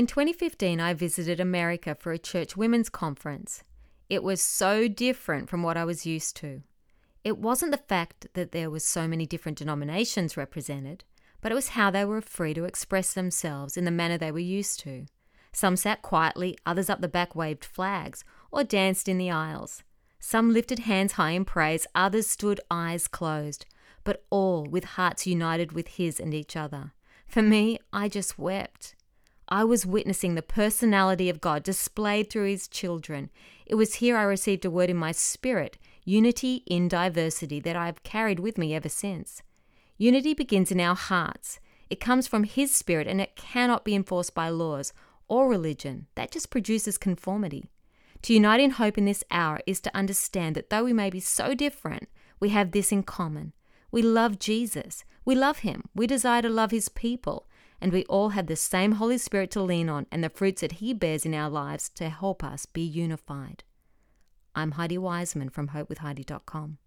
In 2015, I visited America for a church women's conference. It was so different from what I was used to. It wasn't the fact that there was so many different denominations represented, but it was how they were free to express themselves in the manner they were used to. Some sat quietly, others up the back waved flags, or danced in the aisles. Some lifted hands high in praise, others stood eyes closed, but all with hearts united with his and each other. For me, I just wept. I was witnessing the personality of God displayed through his children. It was here I received a word in my spirit unity in diversity that I have carried with me ever since. Unity begins in our hearts. It comes from his spirit and it cannot be enforced by laws or religion. That just produces conformity. To unite in hope in this hour is to understand that though we may be so different, we have this in common. We love Jesus. We love him. We desire to love his people. And we all have the same Holy Spirit to lean on and the fruits that he bears in our lives to help us be unified. I'm Heidi Wiseman from HopeWithHeidi.com.